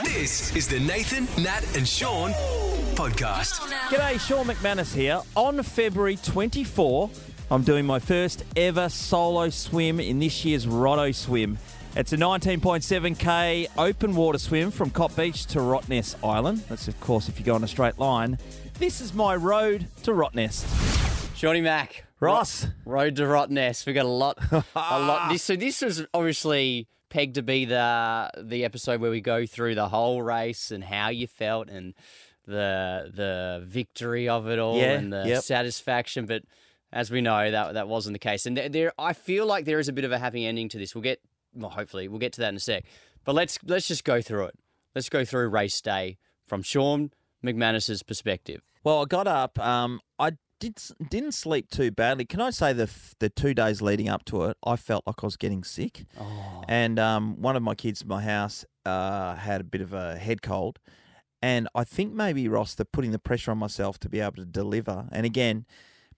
This is the Nathan, Nat, and Shaun podcast. G'day, Shaun McManus here. On February 24, I'm doing my first ever solo swim in this year's Rotto Swim. It's a 19.7k open water swim from Cott Beach to Rottnest Island. That's, of course, if you go on a straight line. This is my road to Rottnest. Shauny Mac. Ross. Road to Rottnest. We got a lot, a lot. This, so this was obviously pegged to be the the episode where we go through the whole race and how you felt and the the victory of it all Yeah, and the yep. satisfaction. But as we know, that that wasn't the case. And there, there, I feel like there is a bit of a happy ending to this. We'll get, well, hopefully, we'll get to that in a sec. But let's let's just go through it. Let's go through race day from Shaun McManus's perspective. Well, I got up. Um, I did, didn't sleep too badly. Can I say the f- the two days leading up to it, I felt like I was getting sick. Oh, And um, one of my kids in my house uh, had a bit of a head cold. And I think maybe, Ross, they're putting the pressure on myself to be able to deliver. And again,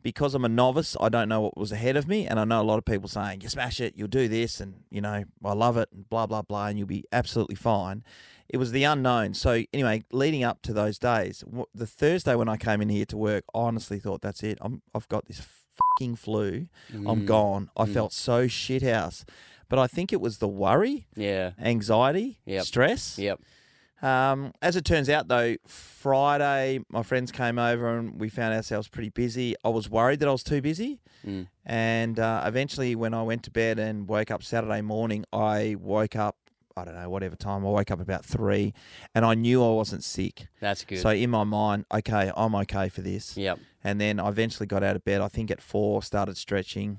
because I'm a novice, I don't know what was ahead of me. And I know a lot of people saying, you smash it, you'll do this, and, you know, I love it, and blah, blah, blah, and you'll be absolutely fine. It was the unknown. So, anyway, leading up to those days, the Thursday when I came in here to work, I honestly thought, that's it. I'm, I've got this fucking flu. I'm Mm. gone. I Mm. felt so shithouse. But I think it was the worry yeah. anxiety, Yep. stress. Yep. Um, as it turns out, though, Friday my friends came over and we found ourselves pretty busy. I was worried that I was too busy, Mm. and uh, eventually, when I went to bed and woke up Saturday morning, I woke up. I don't know, whatever time. I woke up about three, and I knew I wasn't sick. That's good. So in my mind, okay, I'm okay for this. yep. And then I eventually got out of bed. I think at four, started stretching,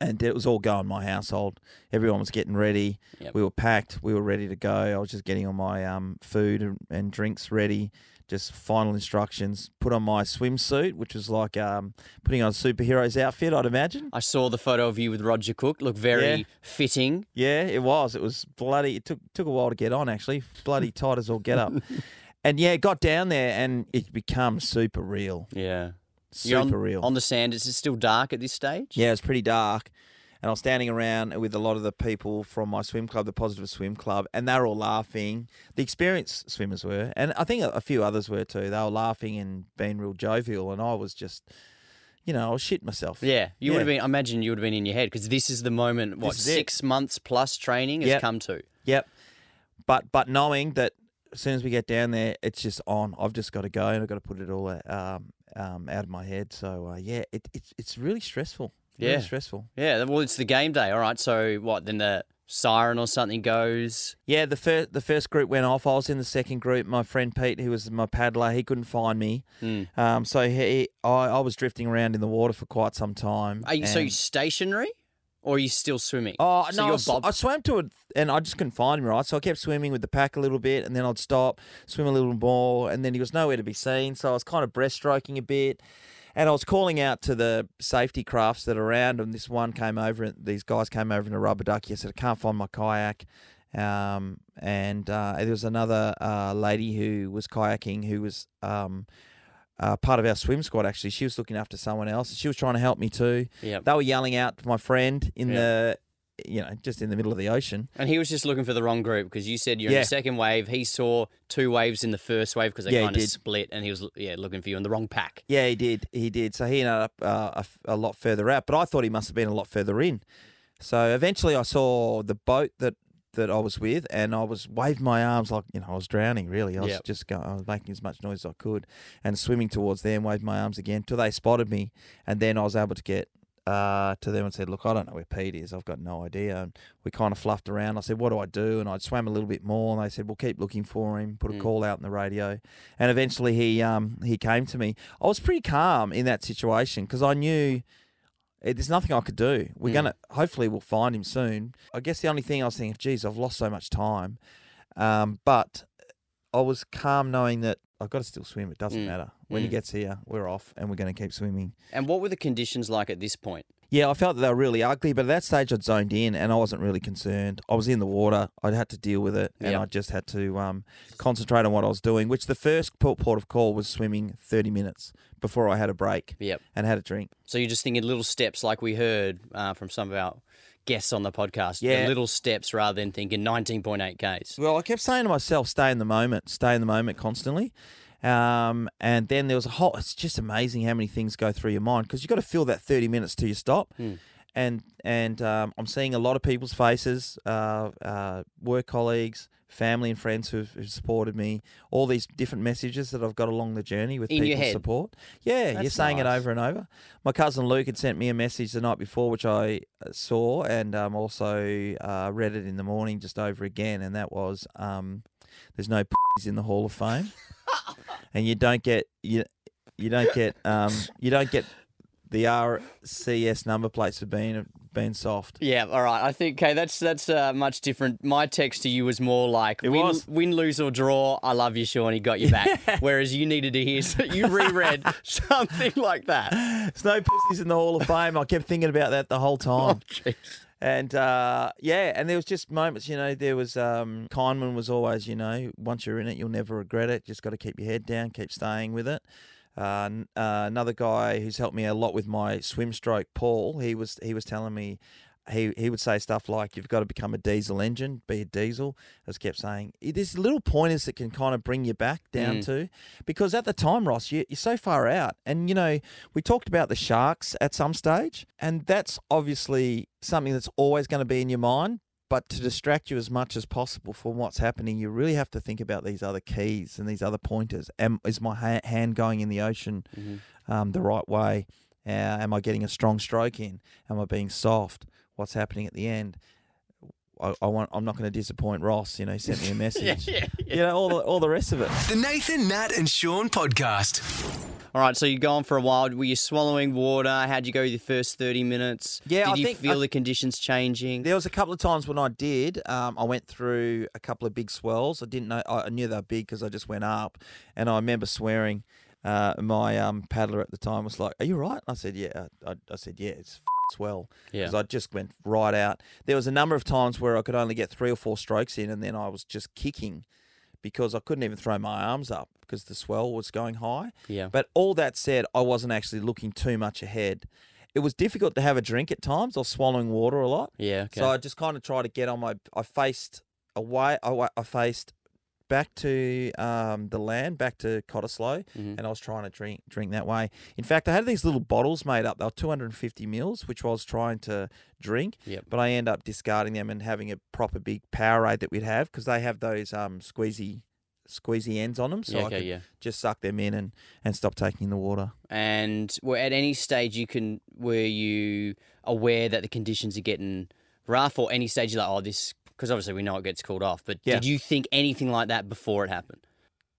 and it was all going. My household, everyone was getting ready. Yep. We were packed. We were ready to go. I was just getting all my um, food and, and drinks ready. Just final instructions. Put on my swimsuit, which was like um, putting on a superhero's outfit. I'd imagine. I saw the photo of you with Roger Cook. Look very Yeah. fitting. Yeah, it was. It was bloody. It took took a while to get on. Actually, bloody tight as all get up. and yeah, got down there, and it becomes super real. Yeah. Super on, real. on the sand. Is it still dark at this stage? Yeah, it's pretty dark. And I was standing around with a lot of the people from my swim club, the Positive Swim Club, and they were all laughing. The experienced swimmers were, and I think a, a few others were too. They were laughing and being real jovial, and I was just, you know, I was shit myself. Yeah. You Yeah. would have been, I imagine you would have been in your head because this is the moment, what, is it. six months plus training has Yep. come to. Yep. But but knowing that as soon as we get down there, it's just on. I've just got to go, and I've got to put it all um, um, out of my head. So uh, yeah, it, it's it's really stressful. Really Yeah. stressful. Yeah. Well, it's the game day. All right. So what? Then the siren or something goes. Yeah, the first the first group went off. I was in the second group. My friend Pete, who was my paddler, he couldn't find me. Mm. Um, so he, I, I was drifting around in the water for quite some time. Are you, so you're stationary or are you still swimming? Oh so no! I, bob- I swam to it, and I just couldn't find him. Right, so I kept swimming with the pack a little bit, and then I'd stop, swim a little more, and then he was nowhere to be seen. So I was kind of breaststroking a bit, and I was calling out to the safety crafts that are around. And this one came over, and these guys came over in a rubber ducky. I said, "I can't find my kayak." Um, and uh, there was another uh, lady who was kayaking who was um, uh, part of our swim squad. Actually, she was looking after someone else. She was trying to help me too. Yep. They were yelling out to my friend in Yeah. the, you know, just in the middle of the ocean. And he was just looking for the wrong group because you said you're in the second wave. He saw two waves in the first wave because they Yeah, kind of split, and he was yeah looking for you in the wrong pack. Yeah, he did. He did. So he ended up uh, a, a lot further out, but I thought he must have been a lot further in. So eventually, I saw the boat that that I was with, and I was waving my arms like you know I was drowning. Really, I was Yep. just going. I was making as much noise as I could, and swimming towards them, waving my arms again till they spotted me, and then I was able to get. Uh, to them and said, "Look, I don't know where Pete is. I've got no idea." And we kind of fluffed around. I said, "What do I do?" And I swam a little bit more, and they said, "Well, keep looking for him." Put a Mm. call out in the radio, and eventually he um he came to me. I was pretty calm in that situation because I knew eh, there's nothing I could do. We're Mm. gonna hopefully we'll find him soon. I guess the only thing I was thinking, geez, I've lost so much time, um, but I was calm knowing that I've got to still swim. It doesn't Mm. matter when he Mm. gets here. We're off, and we're going to keep swimming. And what were the conditions like at this point? Yeah, I felt that they were really ugly, but at that stage I'd zoned in and I wasn't really concerned. I was in the water. I'd had to deal with it, and Yep. I just had to um, concentrate on what I was doing. Which the first port, port of call was swimming thirty minutes before I had a break Yep. and had a drink. So you're just thinking little steps, like we heard uh, from some of our guests on the podcast. Yeah. The little steps rather than thinking 19.8 Ks. Well, I kept saying to myself, stay in the moment, stay in the moment constantly. Um, and then there was a whole, it's just amazing how many things go through your mind because you've got to fill that 30 minutes till you stop. And, and um, I'm seeing a lot of people's faces, uh, uh, work colleagues, family and friends who've, who've supported me, all these different messages that I've got along the journey with In people's support. Yeah, you're That's saying it over and over. My cousin Luke had sent me a message the night before, which I uh, saw and um, also uh, read it in the morning just over again, and that was um, "There's no p***s in the Hall of Fame," and you don't get you you don't get um, you don't get the RCS number plates for being being soft. Yeah, all right. I think okay, that's that's uh, much different. My text to you was more like It win, was. win, lose or draw. I love you, Shauny. Got you back. Whereas you needed to hear you reread something like that. There's no pussies in the Hall of Fame. I kept thinking about that the whole time. Jeez. And uh, yeah, and there was just moments, you know, there was um, Kindman was always, you know, once you're in it, you'll never regret it. Just got to keep your head down, keep staying with it. Uh, uh, another guy who's helped me a lot with my swim stroke, Paul. He was he was telling me. He, he would say stuff like, You've got to become a diesel engine, be a diesel. I just kept saying, There's little pointers that can kind of bring you back down Mm. to. Because at the time, Ross, you, you're so far out. And, you know, we talked about the sharks at some stage, and that's obviously something that's always going to be in your mind. But to distract you as much as possible from what's happening, you really have to think about these other keys and these other pointers. Am, is my ha- hand going in the ocean um, the right way? Uh, am I getting a strong stroke in? Am I being soft? What's happening at the end? I, I want. I'm not going to disappoint Ross. You know, he sent me a message. yeah, yeah. You know, all the all the rest of it. The Nathan, Nat, and Shaun podcast. All right, so you're gone for a while. Were you swallowing water? How'd you go with your first 30 minutes? Yeah, Did I you think- feel I- the conditions changing? There was a couple of times when I did. Um, I went through a couple of big swells. I didn't know. I I knew they were big because I just went up, and I remember swearing. Uh, my um, paddler at the time was like, "Are you right?" I said, "Yeah." I, I said, "Yeah, it's swell." Yeah. Because I just went right out. There was a number of times where I could only get three or four strokes in, and then I was just kicking because I couldn't even throw my arms up because the swell was going high. Yeah. But all that said, I wasn't actually looking too much ahead. It was difficult to have a drink at times. I was swallowing water a lot. Yeah, okay. So I just kind of tried to get on my. I faced away. I, I faced back to um, the land, back to Cottesloe, Mm-hmm. and I was trying to drink drink that way. In fact, I had these little bottles made up. They were 250 mils, which I was trying to drink. Yep. But I end up discarding them and having a proper big Powerade that we'd have because they have those um, squeezy squeezy ends on them, so Yeah, I could yeah. just suck them in and and stop taking the water. And were at any stage you can were you aware that the conditions are getting rough, or any stage you're like, oh, this because obviously we know it gets called off. But Yeah. did you think anything like that before it happened?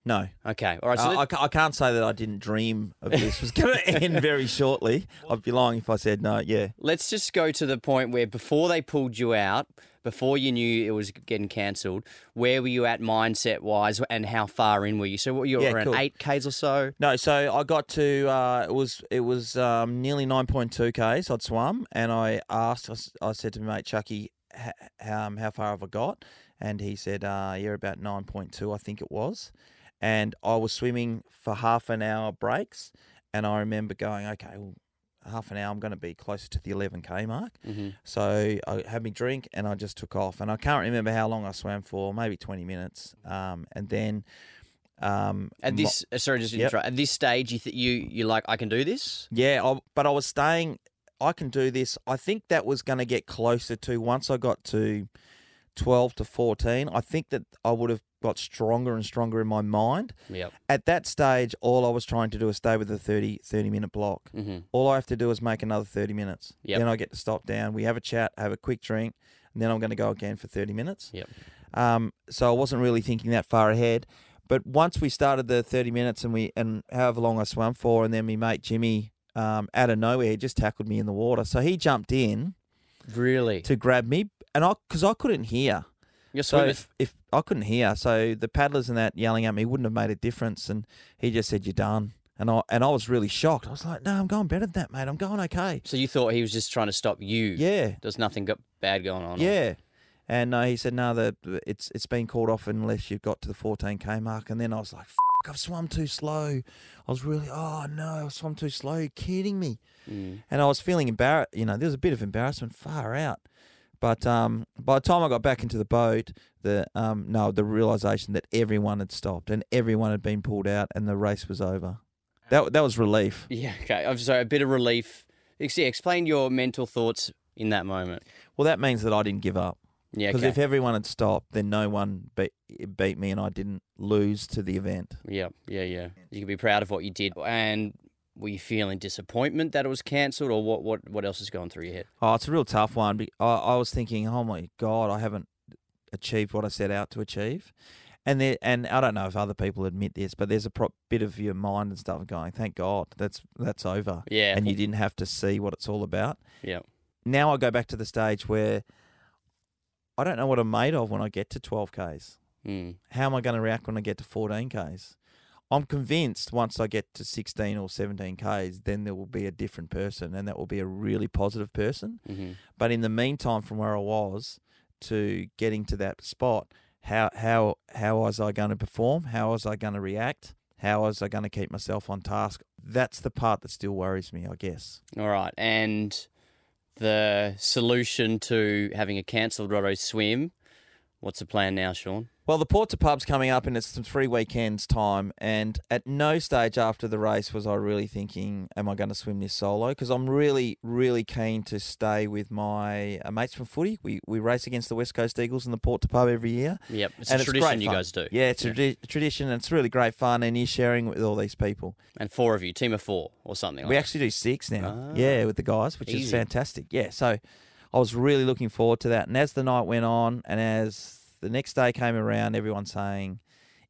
No, Okay, all right. So Uh, I, I can't say that I didn't dream of this was going to end very shortly. I'd be lying if I said no. Yeah. let's just go to the point where before they pulled you out, before you knew it was getting cancelled, where were you at mindset wise, and how far in were you? So what you were Yeah, around cool. eight k's or so. No, so I got to uh, it was it was um, nearly nine point two k's. I'd swum, and I asked. I said to my mate Chucky, "H- um, "How far have I got?" And he said, uh, "You're about nine point two, I think it was." And I was swimming for half an hour breaks, and I remember going, "Okay, well, half an hour. I'm going to be closer to the eleven k mark." Mm-hmm. So I had me drink and I just took off. And I can't remember how long I swam for, maybe 20 minutes. Um, and then. Um, At this, uh, sorry, just to Yep. interrupt. At this stage, you th- you you like I can do this. yeah, I, but I was staying. I can do this. I think that was going to get closer to once I got to 12 to 14. I think that I would have got stronger and stronger in my mind. Yep. At that stage, all I was trying to do is stay with the 30, 30 minute block. Mm-hmm. All I have to do is make another 30 minutes. Yep. Then I get to stop down. We have a chat, have a quick drink, and then I'm going to go again for 30 minutes. Yep. Um, so I wasn't really thinking that far ahead. But once we started the 30 minutes and we and however long I swam for, and then my mate Jimmy, um, out of nowhere, he just tackled me in the water. So he jumped in Really? to grab me, and I because I couldn't hear. You're So if, if I couldn't hear, so the paddlers and that yelling at me wouldn't have made a difference. And he just said, "You're done." And I and I was really shocked. I was like, "No, I'm going better than that, mate. I'm going okay." So you thought he was just trying to stop you? Yeah, There's nothing go- bad going on. yeah. And uh, he said, "No, the it's it's been called off unless you've got to the 14k mark." And then I was like, F- "I've swum too slow." I was really, "Oh no, I swum too slow." Are kidding me? Mm. And I was feeling embarrassed. You know, there was a bit of embarrassment. Far out. But um, by the time I got back into the boat, the um, no, the realization that everyone had stopped and everyone had been pulled out and the race was over. That that was relief. Yeah, okay. I'm sorry, a bit of relief. Explain your mental thoughts in that moment. Well, that means that I didn't give up. Yeah, Because okay. if everyone had stopped, then no one beat, beat me and I didn't lose to the event. Yeah, yeah, yeah. You can be proud of what you did. And were you feeling disappointment that it was cancelled, or what? What? What else is going through your head? Oh, it's a real tough one. I, I was thinking, oh my God, I haven't achieved what I set out to achieve. And there, and I don't know if other people admit this, but there's a pro- bit of your mind and stuff going, thank God, that's that's over. Yeah, And you didn't have to see what it's all about. yeah, Now I go back to the stage where I don't know what I'm made of when I get to 12Ks. mm. How am I going to react when I get to 14Ks? I'm convinced once I get to 16 or 17Ks, then there will be a different person and that will be a really positive person. hmm But in the meantime, from where I was to getting to that spot, how how how was I going to perform? How was I going to react? How was I going to keep myself on task? That's the part that still worries me, I guess. All right, and the solution to having a cancelled Rotto swim. What's the plan now, Shaun? Well, the Port to Pub's coming up in it's three weekends' time, and at no stage after the race was I really thinking, "Am I going to swim this solo?" Because I'm really, really keen to stay with my uh, mates from footy. We we race against the West Coast Eagles in the Port to Pub every year. Yep, it's and a tradition you guys do. Yeah, it's a tradi- tradition, and it's really great fun, and you're sharing with all these people. And four of you, team of four or something. We like actually do six now. Ah. yeah, with the guys, which is fantastic. Yeah, so I was really looking forward to that. And as the night went on, and as the next day came around, everyone saying,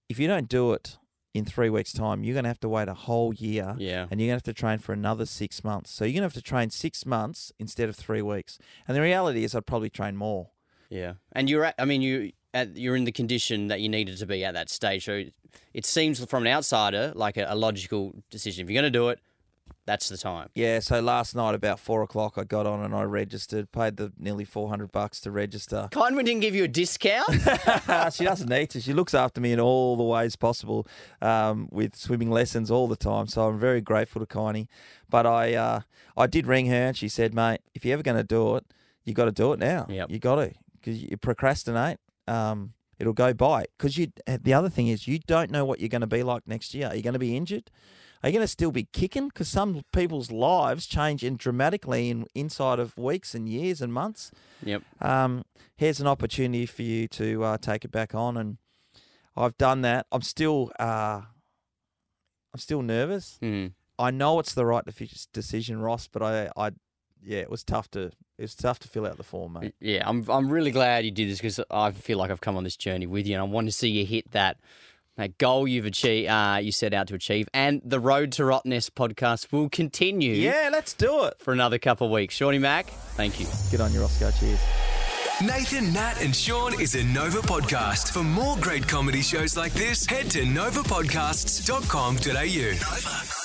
if you don't do it in three weeks' time, you're going to have to wait a whole year. Yeah, And you're going to have to train for another six months. So you're going to have to train six months instead of three weeks. And the reality is, I'd probably train more. yeah. And you're at. I mean, you at, you're in the condition that you needed to be at that stage. So it seems from an outsider like a, a logical decision. If you're going to do it, that's the time. Yeah, so last night about four o'clock, I got on and I registered, paid the nearly 400 bucks to register. Kindman didn't give you a discount. she doesn't need to. She looks after me in all the ways possible um, with swimming lessons all the time. So I'm very grateful to Kiney. But I uh, I did ring her and she said, mate, if you're ever going to do it, you got to do it now. Yep. You got to because you procrastinate. Um, it'll go by. Because you. The other thing is you don't know what you're going to be like next year. Are you going to be injured? Are you going to still be kicking? Because some people's lives change in dramatically in inside of weeks and years and months yep. um, here's an opportunity for you to uh, take it back on, and I've done that. I'm still, uh, I'm still nervous. Mm. I know it's the right decision, Ross, but I, I, yeah, it was tough to, it was tough to fill out the form, mate. Yeah, I'm I'm really glad you did this because I feel like I've come on this journey with you, and I want to see you hit that that goal you've achieved, uh, you set out to achieve, and the Road to Rottnest podcast will continue. Yeah, let's do it. For another couple of weeks. Shauny Mac, thank you. Get on your Roscoe. Cheers. Nathan, Nat, and Shaun is a Nova podcast. For more great comedy shows like this, head to novapodcasts.com.au. Nova.